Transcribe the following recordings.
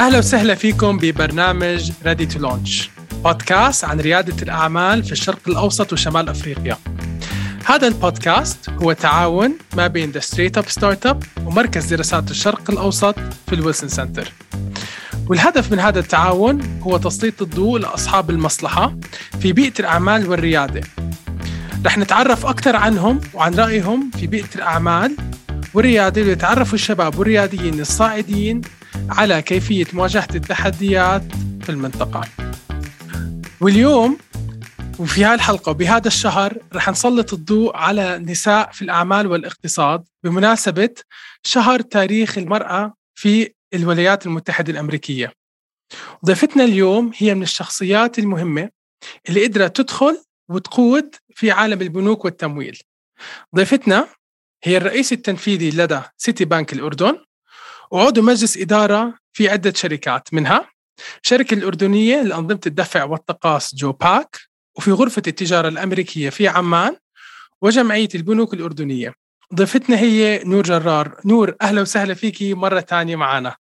أهلا وسهلا فيكم ببرنامج Ready to Launch بودكاست عن ريادة الأعمال في الشرق الأوسط وشمال أفريقيا. هذا البودكاست هو تعاون ما بين the straight up startup ومركز دراسات الشرق الأوسط في ال Wilson Center. والهدف من هذا التعاون هو تسليط الضوء لأصحاب المصلحة في بيئة الأعمال والريادة. رح نتعرف أكثر عنهم وعن رأيهم في بيئة الأعمال والريادة ليتعرفوا الشباب والرياديين الصاعدين على كيفية مواجهة التحديات في المنطقة. واليوم وفي هذه الحلقة وبهذا الشهر رح نسلط الضوء على نساء في الأعمال والاقتصاد بمناسبة شهر تاريخ المرأة في الولايات المتحدة الأمريكية. ضيفتنا اليوم هي من الشخصيات المهمة اللي قدرت تدخل وتقود في عالم البنوك والتمويل. ضيفتنا هي الرئيس التنفيذي لدى Citibank الأردن وعضو مجلس إدارة في عدة شركات منها الشركة الأردنية لأنظمة الدفع والتقاص JoPACC وفي غرفة التجارة الأمريكية في عمان وجمعية البنوك الأردنية. ضيفتنا هي نور جرار. نور أهلا وسهلا فيكي مرة ثانية معنا.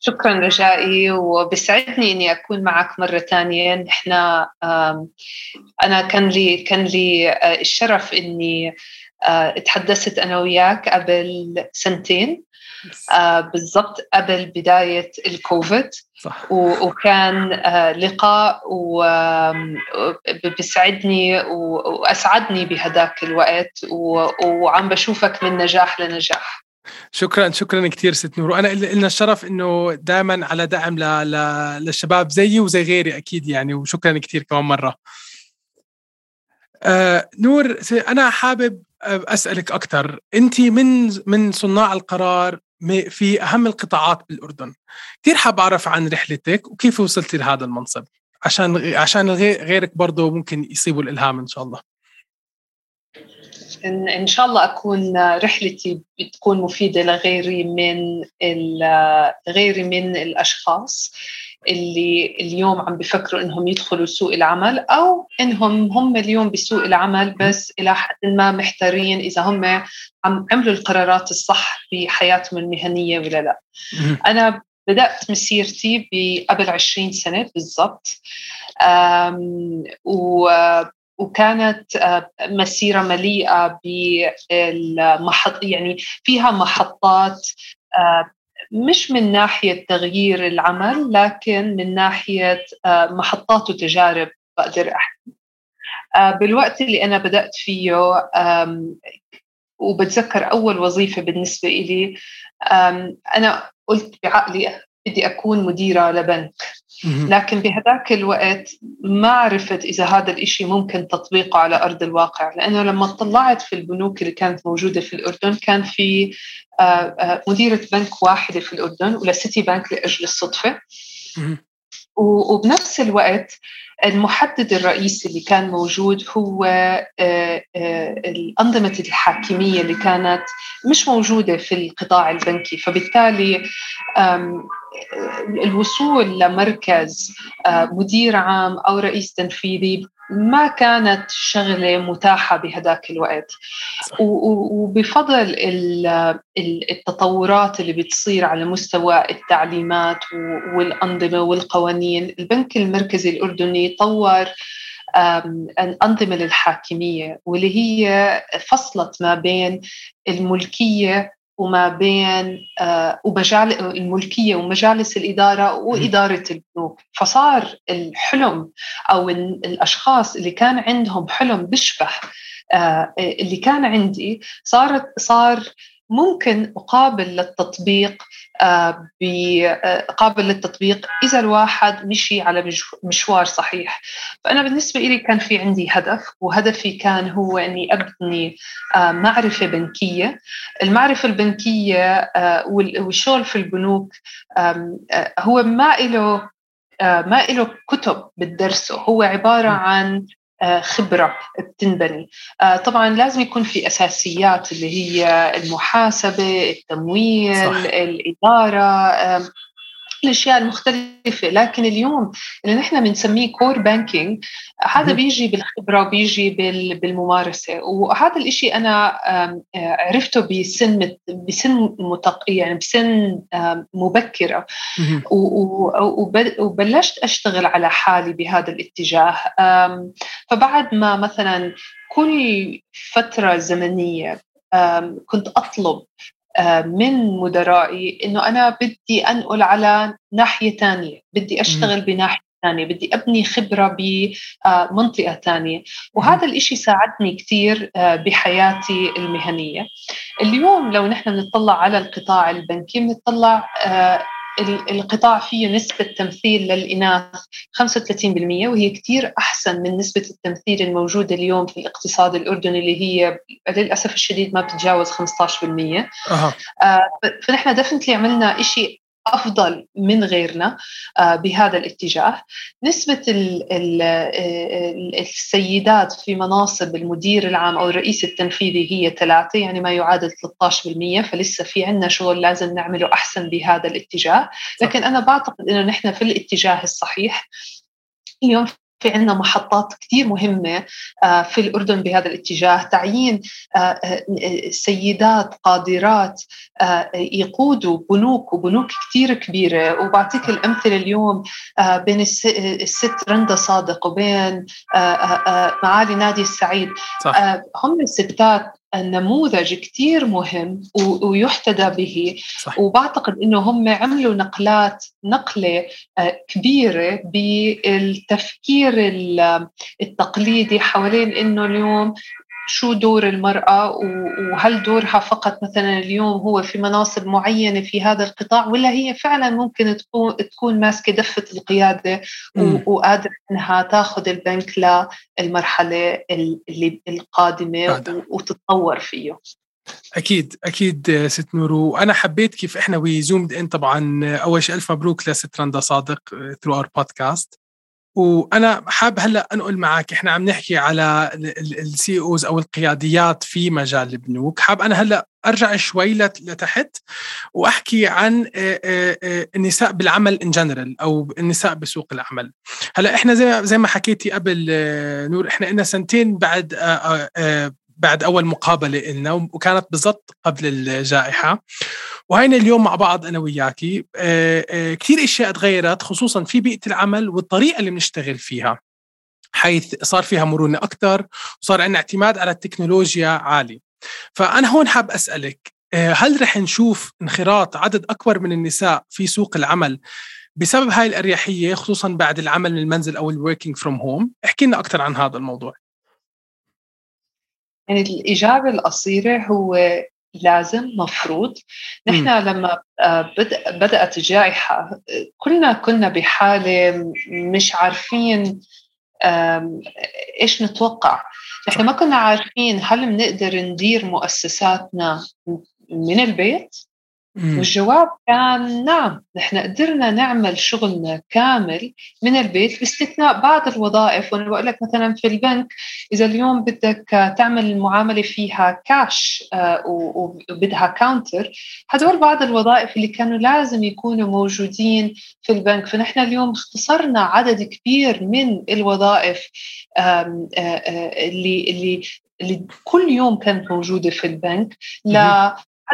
شكرا رجائي وبسعدني إني أكون معك مرة ثانية. نحن أنا كان لي كان لي آه، الشرف إني تحدثت أنا وياك قبل سنتين. آه، بالضبط قبل بداية الكوفيد. صح. وكان لقاء وبسعدني وأسعدني بهذاك الوقت وعم بشوفك من نجاح لنجاح. شكرا شكرا كثير ست نور. وأنا لنا الشرف إنه دائما على دعم للشباب زيي وزي غيري أكيد يعني. وشكرا كثير كمان مرة. آه نور أنا حابب أسألك أكثر انت من من صناع القرار في أهم القطاعات بالأردن. كثير حاب أعرف عن رحلتك وكيف وصلتي لهذا المنصب؟ عشان عشان غيرك برضه ممكن يصيبوا الإلهام إن شاء الله. إن, إن شاء الله أكون رحلتي بتكون مفيدة لغيري من غيري من الأشخاص. اللي اليوم عم بفكروا إنهم يدخلوا سوق العمل أو إنهم هم اليوم بسوق العمل بس إلى حد ما محتارين إذا هم عم عملوا القرارات الصح بحياتهم المهنية ولا لا. أنا بدأت مسيرتي قبل 20 سنة بالضبط وكانت مسيرة مليئة بالمحط يعني فيها محطات مش من ناحية تغيير العمل لكن من ناحية آه، محطات وتجارب بقدر أحكي. بالوقت اللي أنا بدأت فيه وبتذكر أول وظيفة بالنسبة لي أنا قلت بعقلي بدي أكون مديرة لبنك لكن بهذاك الوقت ما عرفت إذا هذا الإشي ممكن تطبيقه على أرض الواقع. لأنه لما طلعت في البنوك اللي كانت موجودة في الأردن كان في آه، آه، مديرة بنك واحدة في الأردن ولسيتي بنك لأجل الصدفة. وبنفس الوقت المحدد الرئيسي اللي كان موجود هو آه، الأنظمة الحاكمية اللي كانت مش موجودة في القطاع البنكي. فبالتالي الوصول لمركز آه، مدير عام أو رئيس تنفيذي ما كانت شغلة متاحة بهذاك الوقت. وبفضل التطورات اللي بتصير على مستوى التعليمات والأنظمة والقوانين. البنك المركزي الأردني طور الأنظمة للحاكمية واللي هي فصلت ما بين الملكية وما بين آه، ومجال الملكية ومجالس الإدارة وإدارة البنوك. فصار الحلم أو الأشخاص اللي كان عندهم حلم بيشبه آه، اللي كان عندي صارت صار ممكن قابل للتطبيق قابل للتطبيق إذا الواحد مشي على مشوار صحيح. فأنا بالنسبة لي كان في عندي هدف وهدفي كان هو إني أبني آه، معرفة بنكية. المعرفة البنكية والشغل في البنوك هو ما له ما له كتب بتدرسه. هو عبارة عن آه، خبرة بتنبني آه، طبعا لازم يكون في أساسيات اللي هي المحاسبة التمويل صح. الإدارة الأشياء المختلفة. لكن اليوم اللي نحن بنسميه core banking هذا بيجي بالخبرة وبيجي بالممارسة. وهذا الإشي أنا عرفته بسن بسن متق يعني بسن مبكرة. وبلشت أشتغل على حالي بهذا الاتجاه. فبعد ما مثلا كل فترة زمنية كنت أطلب من مدرائي إنه أنا بدي أنقل على ناحية ثانية بدي أشتغل بناحية ثانية بدي أبني خبرة بمنطقة ثانية وهذا الإشي ساعدني كثير بحياتي المهنية. اليوم لو نحن نطلع على القطاع البنكي بنطلع القطاع فيه نسبة تمثيل للإناث 35% وهي كثير أحسن من نسبة التمثيل الموجودة اليوم في الاقتصاد الأردني اللي هي للأسف الشديد ما بتتجاوز 15% أه. فنحن دفنتلي عملنا إشي أفضل من غيرنا آه، بهذا الاتجاه. نسبة السيدات في مناصب المدير العام أو الرئيس التنفيذي هي ثلاثة يعني ما يعادل 13% فلسه في عندنا شغل لازم نعمله أحسن بهذا الاتجاه. لكن أنا بعتقد إنه نحن في الاتجاه الصحيح. اليوم في عندنا محطات كثير مهمة آه، في الأردن بهذا الاتجاه. تعيين آه، آه، سيدات قادرات يقودوا بنوك وبنوك كثير كبيرة. وبعطيك الأمثلة اليوم بين الست رندا صادق وبين معالي نادي السعيد. صح. هم الستات نموذج كثير مهم ويحتذى به صح. وبعتقد إنه هم عملوا نقلات نقلة آه، كبيرة بالتفكير التقليدي حوالين إنه اليوم شو دور المرأة وهل دورها فقط مثلا اليوم هو في مناصب معينة في هذا القطاع ولا هي فعلا ممكن تكون تكون ماسكة دفة القيادة وقادرة إنها تاخذ البنك للمرحلة اللي القادمة وتتطور فيه. أكيد أكيد ست نور وأنا حبيت كيف إحنا we zoomed in طبعا. أول شيء ألف مبروك لست رندا صادق through our podcast وأنا حاب هلأ انقل معك إحنا عم نحكي على ال CEOs أو القياديات في مجال البنوك. حاب أنا هلأ أرجع شوي لتحت وأحكي عن النساء بالعمل in general أو النساء بسوق العمل. هلأ إحنا زي زي ما حكيتي قبل نور إحنا لنا سنتين بعد بعد أول مقابلة لنا وكانت بالضبط قبل الجائحة. وهينا اليوم مع بعض أنا وياكي. آه، آه، كثير أشياء تغيرت خصوصا في بيئة العمل والطريقة اللي بنشتغل فيها حيث صار فيها مرونة أكثر وصار عندنا اعتماد على التكنولوجيا عالي. فأنا هون حاب أسألك آه، هل رح نشوف انخراط عدد أكبر من النساء في سوق العمل بسبب هاي الأريحية خصوصا بعد العمل من المنزل أو ال working from home احكي لنا أكثر عن هذا الموضوع. يعني الإجابة القصيرة هو لازم مفروض. نحن لما آه، بدأت الجائحة كلنا كنا بحالة مش عارفين إيش نتوقع. نحن ما كنا عارفين هل بنقدر ندير مؤسساتنا من البيت. والجواب كان نعم نحن قدرنا نعمل شغلنا كامل من البيت باستثناء بعض الوظائف. وأنا بقول لك مثلا في البنك إذا اليوم بدك تعمل المعامله فيها كاش آه، وبدها كاونتر هدول بعض الوظائف اللي كانوا لازم يكونوا موجودين في البنك. فنحن اليوم اختصرنا عدد كبير من الوظائف آه، آه، اللي اللي اللي كل يوم كانت موجودة في البنك.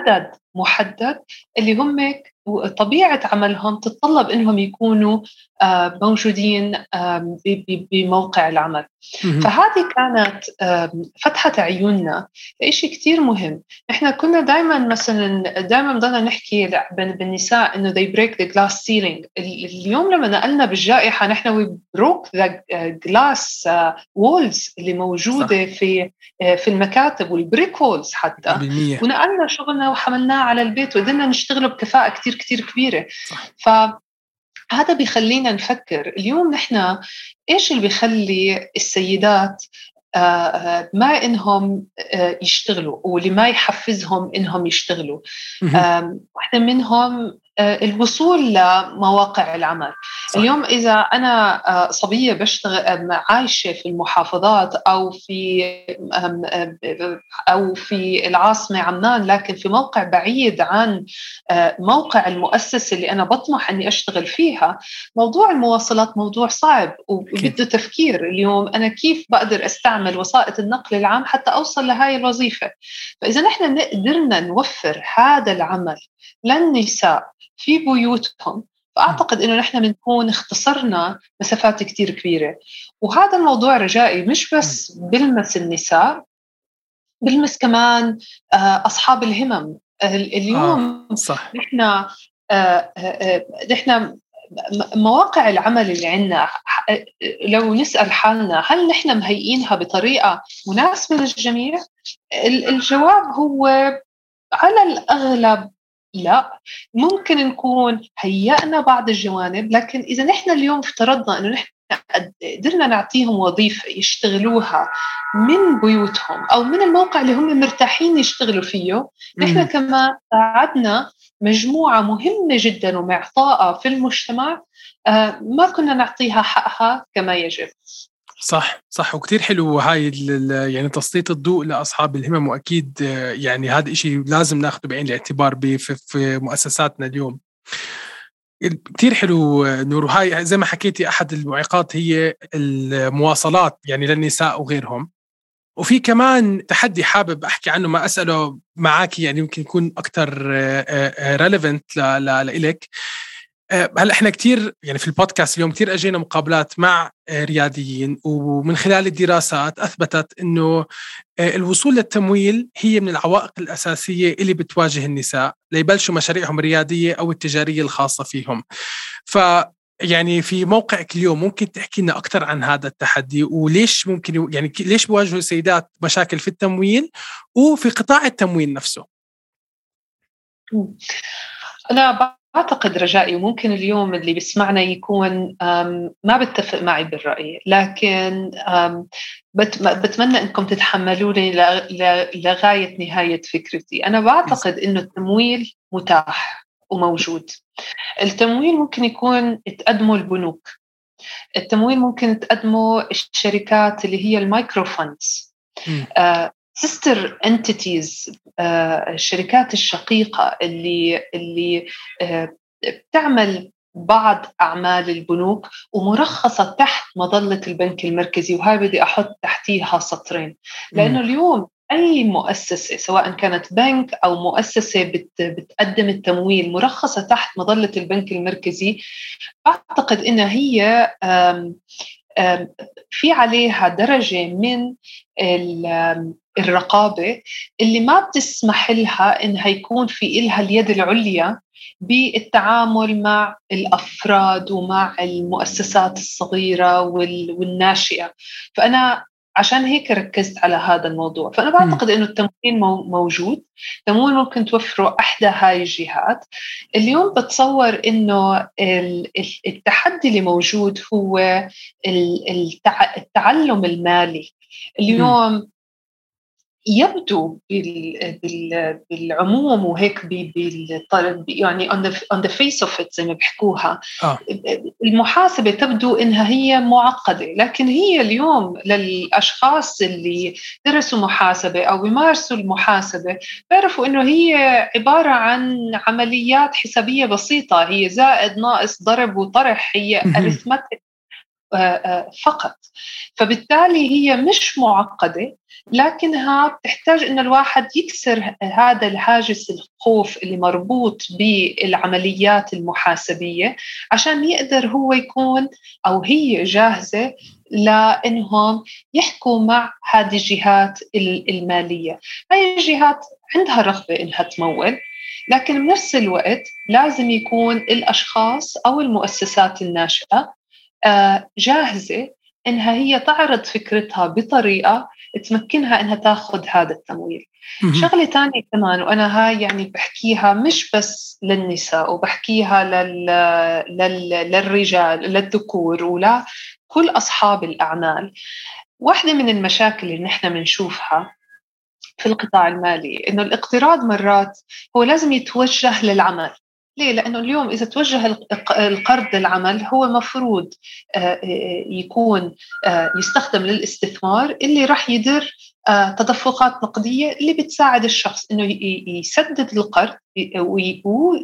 لعدد محدد اللي هم طبيعة عملهم تتطلب أنهم يكونوا موجودين بموقع العمل. فهذه كانت فتحة عيوننا لشيء كثير مهم. نحن كنا دائما مثلا دائما ضلنا نحكي بالنساء إنه they break the glass ceiling. اليوم لما نقلنا بالجائحة نحن we broke the glass آه، walls اللي موجودة صح. في آه، في المكاتب وال brick walls حتى. ونقلنا شغلنا وحملناه على البيت وقدرنا نشتغله بكفاءة كثير كثير كبيرة. صح. ف هذا بيخلينا نفكر. اليوم نحن إيش اللي بيخلي السيدات آه، آه، ما إنهم آه، يشتغلوا واللي ما يحفزهم إنهم يشتغلوا؟ واحدة منهم الوصول لمواقع العمل. صح. اليوم إذا أنا صبية بشتغل عايشة في المحافظات أو في أو في العاصمة عمان لكن في موقع بعيد عن موقع المؤسسة اللي أنا بطمح أني أشتغل فيها موضوع المواصلات موضوع صعب وبده تفكير. اليوم أنا كيف بقدر أستعمل وسائط النقل العام حتى أوصل لهاي الوظيفة؟ فإذا نحن قدرنا نوفر هذا العمل للنساء في بيوتهم فأعتقد أنه نحن بنكون اختصرنا مسافات كتير كبيرة وهذا الموضوع رجائي مش بس بلمس النساء بلمس كمان آه، أصحاب الهمم اليوم آه صح. نحن آه، آه، نحن مواقع العمل اللي عندنا لو نسأل حالنا هل نحن مهيئينها بطريقة مناسبة للجميع؟ الجواب هو على الأغلب لا ممكن نكون هيأنا بعض الجوانب لكن إذا نحن اليوم افترضنا أنه نحن قدرنا نعطيهم وظيفة يشتغلوها من بيوتهم أو من الموقع اللي هم مرتاحين يشتغلوا فيه نحن كمان ساعدنا مجموعة مهمة جدا ومعطاءة في المجتمع آه، ما كنا نعطيها حقها كما يجب. صح صح. وكثير حلو هاي يعني تسليط الضوء لأصحاب الهمم وأكيد آه، يعني هذا شيء لازم ناخذه بعين الاعتبار في مؤسساتنا اليوم. كثير حلو آه، نور. وهاي زي ما حكيتي أحد المعيقات هي المواصلات يعني للنساء وغيرهم. وفي كمان تحدي حابب أحكي عنه ما أسأله معك يعني يمكن يكون أكثر ريليفنت لإلك. هلا إحنا كثير يعني في البودكاست اليوم كثير أجينا مقابلات مع رياديين ومن خلال الدراسات أثبتت إنه الوصول للتمويل هي من العوائق الأساسية اللي بتواجه النساء ليبلشوا مشاريعهم الريادية أو التجارية الخاصة فيهم. ف يعني في موقعك اليوم ممكن تحكي لنا أكثر عن هذا التحدي وليش ممكن يعني ليش بواجهوا السيدات مشاكل في التمويل وفي قطاع التمويل نفسه؟ أنا أعتقد رجائي وممكن اليوم اللي بيسمعنا يكون ما بتفق معي بالرأي لكن بتمنى إنكم تتحملوني لغاية نهاية فكرتي. أنا بعتقد إنه التمويل متاح وموجود. التمويل ممكن يكون تقدمه البنوك. التمويل ممكن تقدمه الشركات اللي هي ال micro funds sister entities الشركات الشقيقة اللي اللي آه، بتعمل بعض أعمال البنوك ومرخصة تحت مظلة البنك المركزي وهاي بدي أحط تحتيها سطرين. لأنه اليوم أي مؤسسة سواء كانت بنك أو مؤسسة بت بتقدم التمويل مرخصة تحت مظلة البنك المركزي أعتقد إنها هي في عليها درجة من الرقابة اللي ما بتسمح لها انها يكون في إلها اليد العليا بالتعامل مع الأفراد ومع المؤسسات الصغيرة والناشئة. فأنا عشان هيك ركزت على هذا الموضوع. فأنا بعتقد أنه التمويل موجود. التمويل ممكن توفره أحدى هاي الجهات. اليوم بتصور أنه التحدي اللي موجود هو التعلم المالي. اليوم يبدو بالعموم وهيك يعني on the, on the face of it زي ما بيحكوها. آه. المحاسبة تبدو إنها هي معقدة لكن هي اليوم للأشخاص اللي درسوا محاسبة أو بيمارسوا المحاسبة بيعرفوا إنه هي عبارة عن عمليات حسابية بسيطة هي زائد ناقص ضرب وطرح هي أرثمتك فقط. فبالتالي هي مش معقدة لكنها بتحتاج أن الواحد يكسر هذا الهاجس الخوف اللي مربوط بالعمليات المحاسبية عشان يقدر هو يكون أو هي جاهزة لأنهم يحكوا مع هذه الجهات المالية. هاي الجهات عندها رغبة إنها تمول لكن بنفس الوقت لازم يكون الأشخاص أو المؤسسات الناشئة آه، جاهزة إنها هي تعرض فكرتها بطريقة تمكنها إنها تاخذ هذا التمويل. شغلة ثانية كمان وأنا هاي يعني بحكيها مش بس للنساء وبحكيها لل... لل... للرجال للذكور ولا كل أصحاب الأعمال. واحدة من المشاكل اللي نحن بنشوفها في القطاع المالي إنه الاقتراض مرات هو لازم يتوجه للعمل. ليه؟ لأنه اليوم إذا توجه القرض للعمل هو مفروض آه، آه، يكون آه، يستخدم للاستثمار اللي راح يدر تدفقات نقدية اللي بتساعد الشخص إنه يسدد القرض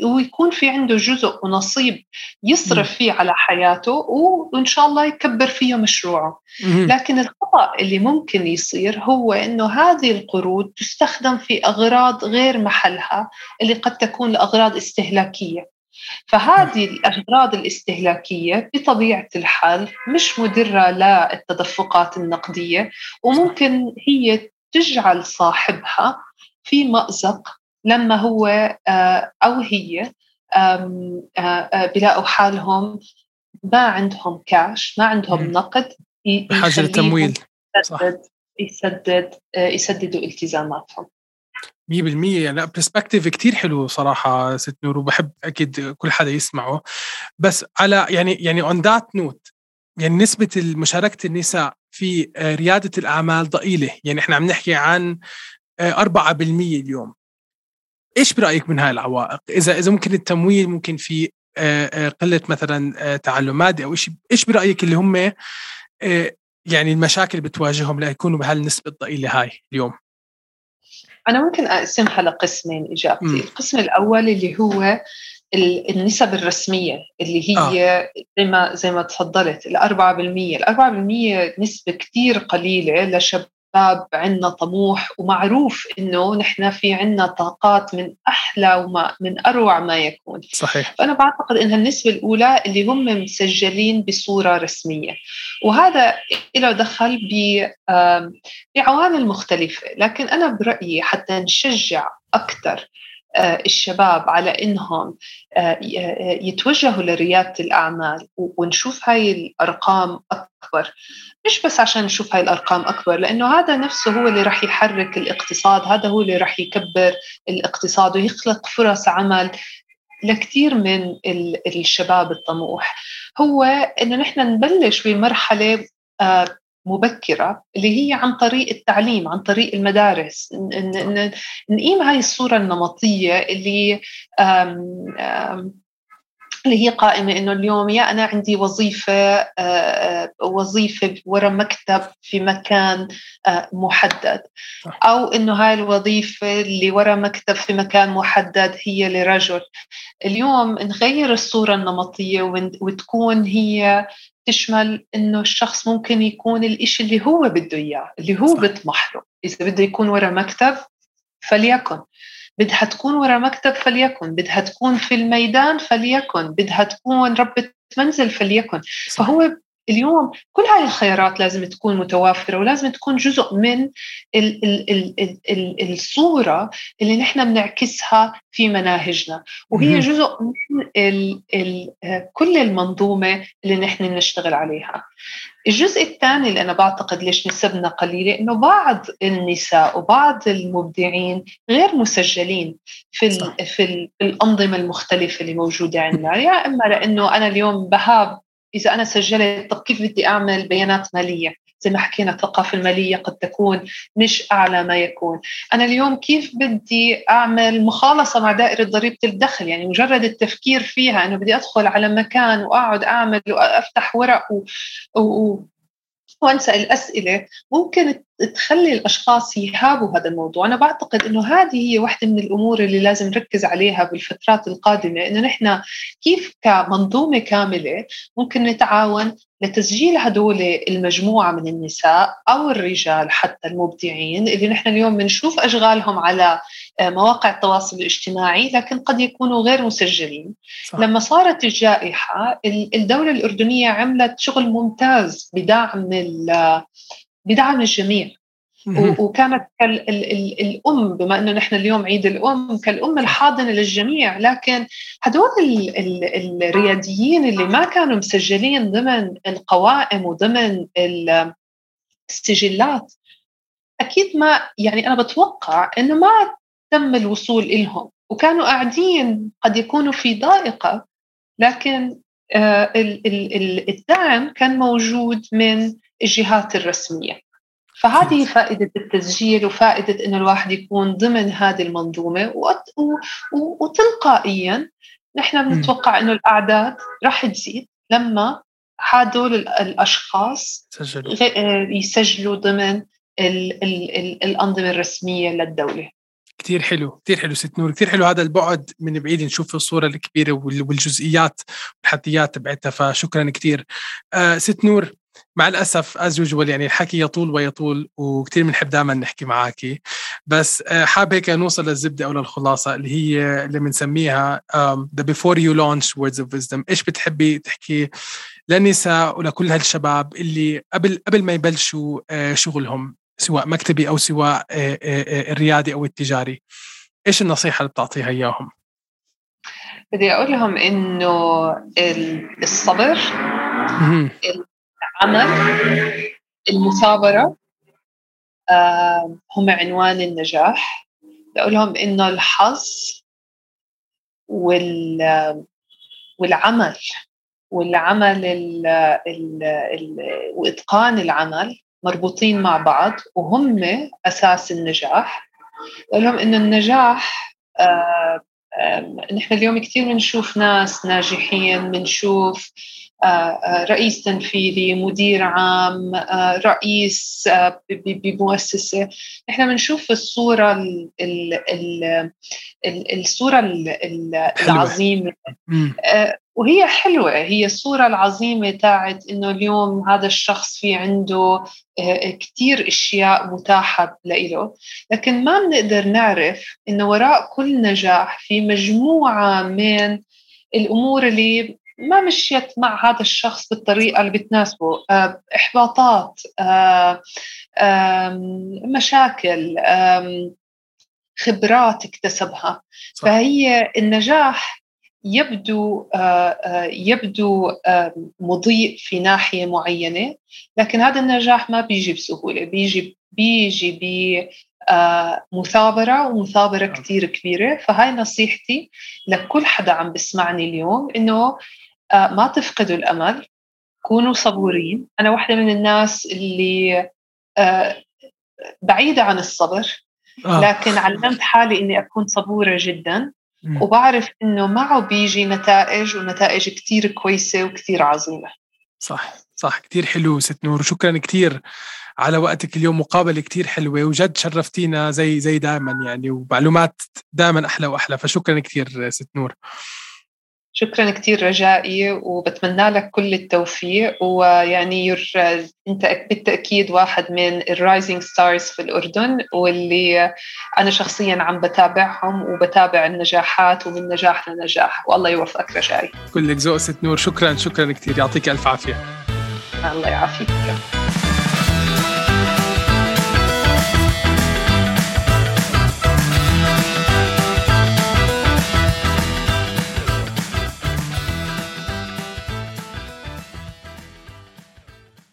ويكون في عنده جزء ونصيب يصرف فيه على حياته وإن شاء الله يكبر فيه مشروعه. لكن الخطأ اللي ممكن يصير هو إنه هذه القروض تستخدم في أغراض غير محلها اللي قد تكون لأغراض استهلاكية. فهذه الأغراض الاستهلاكية بطبيعة الحال مش مدرة للتدفقات النقدية وممكن هي تجعل صاحبها في مأزق لما هو آه، أو هي آه، آه، بلاقوا حالهم ما عندهم كاش ما عندهم نقد بحاجة للتمويل. يسدد يسدد يسددوا التزاماتهم. 100% يعني. perspective كثير حلو صراحة ست نور وبحب أكيد كل حدا يسمعه. بس على يعني يعني on that note يعني نسبة مشاركة النساء في ريادة الأعمال ضئيلة. يعني إحنا عم نحكي عن 4% اليوم. إيش برأيك من هاي العوائق؟ إذا إذا ممكن التمويل ممكن في قلة مثلا تعلم مادي أو إيش إيش برأيك اللي هم يعني المشاكل بتواجههم ليكونوا بهالنسبة الضئيلة هاي اليوم؟ أنا ممكن أقسمها لقسمين إجابتي م. القسم الأول اللي هو النسب الرسمية اللي هي آه. زي ما زي ما تفضلت الأربعة بالمية الأربعة بالمية نسبة كتير قليلة لشباب شباب عندنا طموح ومعروف إنه نحن في عندنا طاقات من أحلى وما من أروع ما يكون. صحيح. فأنا بعتقد إنها النسبة الأولى اللي هم مسجلين بصورة رسمية. وهذا له دخل بعوامل مختلفة. لكن أنا برأيي حتى نشجع أكثر الشباب على إنهم آه، يتوجهوا لريادة الأعمال ونشوف هاي الأرقام أكبر. مش بس عشان نشوف هاي الأرقام أكبر لأنه هذا نفسه هو اللي راح يحرك الاقتصاد هذا هو اللي راح يكبر الاقتصاد ويخلق فرص عمل لكثير من الشباب الطموح. هو إنه نحن نبلش بمرحلة آه، مبكرة اللي هي عن طريق التعليم عن طريق المدارس. نقيم هاي الصورة النمطية اللي آم آم اللي هي قائمة إنه اليوم يا أنا عندي وظيفة وظيفة ورا مكتب في مكان محدد. أو إنه هاي الوظيفة اللي ورا مكتب في مكان محدد هي لرجل. اليوم نغير الصورة النمطية وتكون هي تشمل إنه الشخص ممكن يكون الإشي اللي هو بده إياه اللي هو بيطمح له إذا بده يكون ورا مكتب فليكن. بدها تكون ورا مكتب فليكن. بدها تكون في الميدان فليكن. بدها تكون ربة منزل فليكن. فهو اليوم كل هاي الخيارات لازم تكون متوافرة ولازم تكون جزء من ال ال ال ال ال الصورة اللي نحن بنعكسها في مناهجنا. وهي جزء من ال ال كل المنظومة اللي نحن نشتغل عليها. الجزء الثاني اللي أنا بعتقد ليش نسبنا قليلة إنه بعض النساء وبعض المبدعين غير مسجلين في صح. في الأنظمة المختلفة اللي موجودة عندنا. يا إما لأنه أنا اليوم بهاب إذا أنا سجلت طب كيف بدي أعمل بيانات مالية زي ما حكينا الثقافة المالية قد تكون مش أعلى ما يكون. أنا اليوم كيف بدي أعمل مخالصة مع دائرة ضريبة الدخل؟ يعني مجرد التفكير فيها أنه بدي أدخل على مكان وأقعد أعمل وأفتح ورق و... و... وانسى الاسئله ممكن تخلي الأشخاص يهابوا هذا الموضوع، أنا بعتقد إنه هذه هي واحدة من الأمور اللي لازم نركز عليها بالفترات القادمة، إنه نحن كيف كمنظومة كاملة ممكن نتعاون لتسجيل هدول المجموعة من النساء أو الرجال حتى المبدعين اللي نحن اليوم بنشوف أشغالهم على مواقع التواصل الاجتماعي لكن قد يكونوا غير مسجلين. صح. لما صارت الجائحة الدولة الأردنية عملت شغل ممتاز بدعم بدعم الجميع. وكانت الأم بما أنه نحن اليوم عيد الأم كالأم الحاضنة للجميع. لكن هدول الرياديين اللي ما كانوا مسجلين ضمن القوائم وضمن السجلات أكيد ما يعني أنا بتوقع أنه ما تم الوصول إلهم. وكانوا قاعدين قد يكونوا في ضائقة لكن آه، الدعم كان موجود من الجهات الرسمية. فهذه فائدة التسجيل وفائدة أن الواحد يكون ضمن هذه المنظومة وتلقائيا نحن بنتوقع إنه الأعداد راح تزيد لما هدول الأشخاص سجلوا. يسجلوا ضمن ال ال ال كثير حلو كثير حلو ست نور كثير حلو هذا البعد من بعيد نشوف الصورة الكبيرة والجزئيات والحديات تبعتها فشكرا كثير آه ست نور مع الأسف از يوجوال يعني الحكي يطول ويطول وكثير بنحب دائما نحكي معك بس آه، حاب هيك نوصل للزبدة أو للخلاصة اللي هي اللي بنسميها the before you launch words of wisdom إيش بتحبي تحكي للنساء ولكل هالشباب اللي قبل قبل ما يبلشوا آه، شغلهم؟ سواء مكتبي أو سواء آه، الريادي أو التجاري. إيش النصيحة اللي بتعطيها إياهم؟ بدي أقول لهم إنه الصبر العمل المثابرة هم عنوان النجاح. بقول لهم إنه الحظ وال والعمل والعمل ال ال ال وإتقان العمل مربوطين مع بعض وهم أساس النجاح. لهم إنه النجاح نحن اليوم كثير بنشوف ناس ناجحين بنشوف آه، آه، رئيس تنفيذي مدير عام آه، رئيس بمؤسسة. نحن بنشوف الصورة ال ال ال الصورة العظيمة. وهي حلوة. هي الصورة العظيمة تاعت إنه اليوم هذا الشخص في عنده كتير أشياء متاحة له لكن ما بنقدر نعرف إنه وراء كل نجاح في مجموعة من الأمور اللي ما مشيت مع هذا الشخص بالطريقة اللي بتناسبه. آه، إحباطات آه، مشاكل خبرات اكتسبها. صح. فهي النجاح يبدو آه، يبدو مضيء في ناحية معينة لكن هذا النجاح ما بيجي بسهولة. بيجي بيجي مثابرة ومثابرة كتير كبيرة. فهاي نصيحتي لكل حدا عم بسمعني اليوم إنه آه، ما تفقدوا الأمل كونوا صبورين. أنا واحدة من الناس اللي آه، بعيدة عن الصبر آه. لكن علمت حالي إني أكون صبورة جدا. وبعرف إنه معه بيجي نتائج ونتائج كثير كويسة وكثير عظيمة. صح. صح كثير حلو ست نور شكرا كثير على وقتك اليوم مقابلة كثير حلوة وجد شرفتينا زي زي دائما يعني ومعلومات دائما أحلى وأحلى فشكرا كثير ست نور. شكرا كثير رجائي وبتمنى لك كل التوفيق ويعني ير... انت بالتأكيد واحد من ال rising stars في الأردن واللي أنا شخصيا عم بتابعهم وبتابع النجاحات ومن نجاح لنجاح والله يوفقك رجائي. كلك ذوق ست نور شكرا شكرا كثير يعطيك ألف عافية. الله يعافيك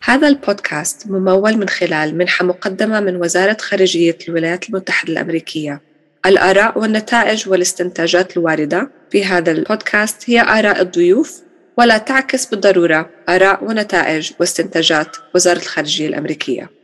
هذا البودكاست ممول من خلال منحة مقدمة من وزارة خارجية الولايات المتحدة الأمريكية. الآراء والنتائج والاستنتاجات الواردة في هذا البودكاست هي آراء الضيوف ولا تعكس بالضرورة آراء ونتائج واستنتاجات وزارة الخارجية الأمريكية.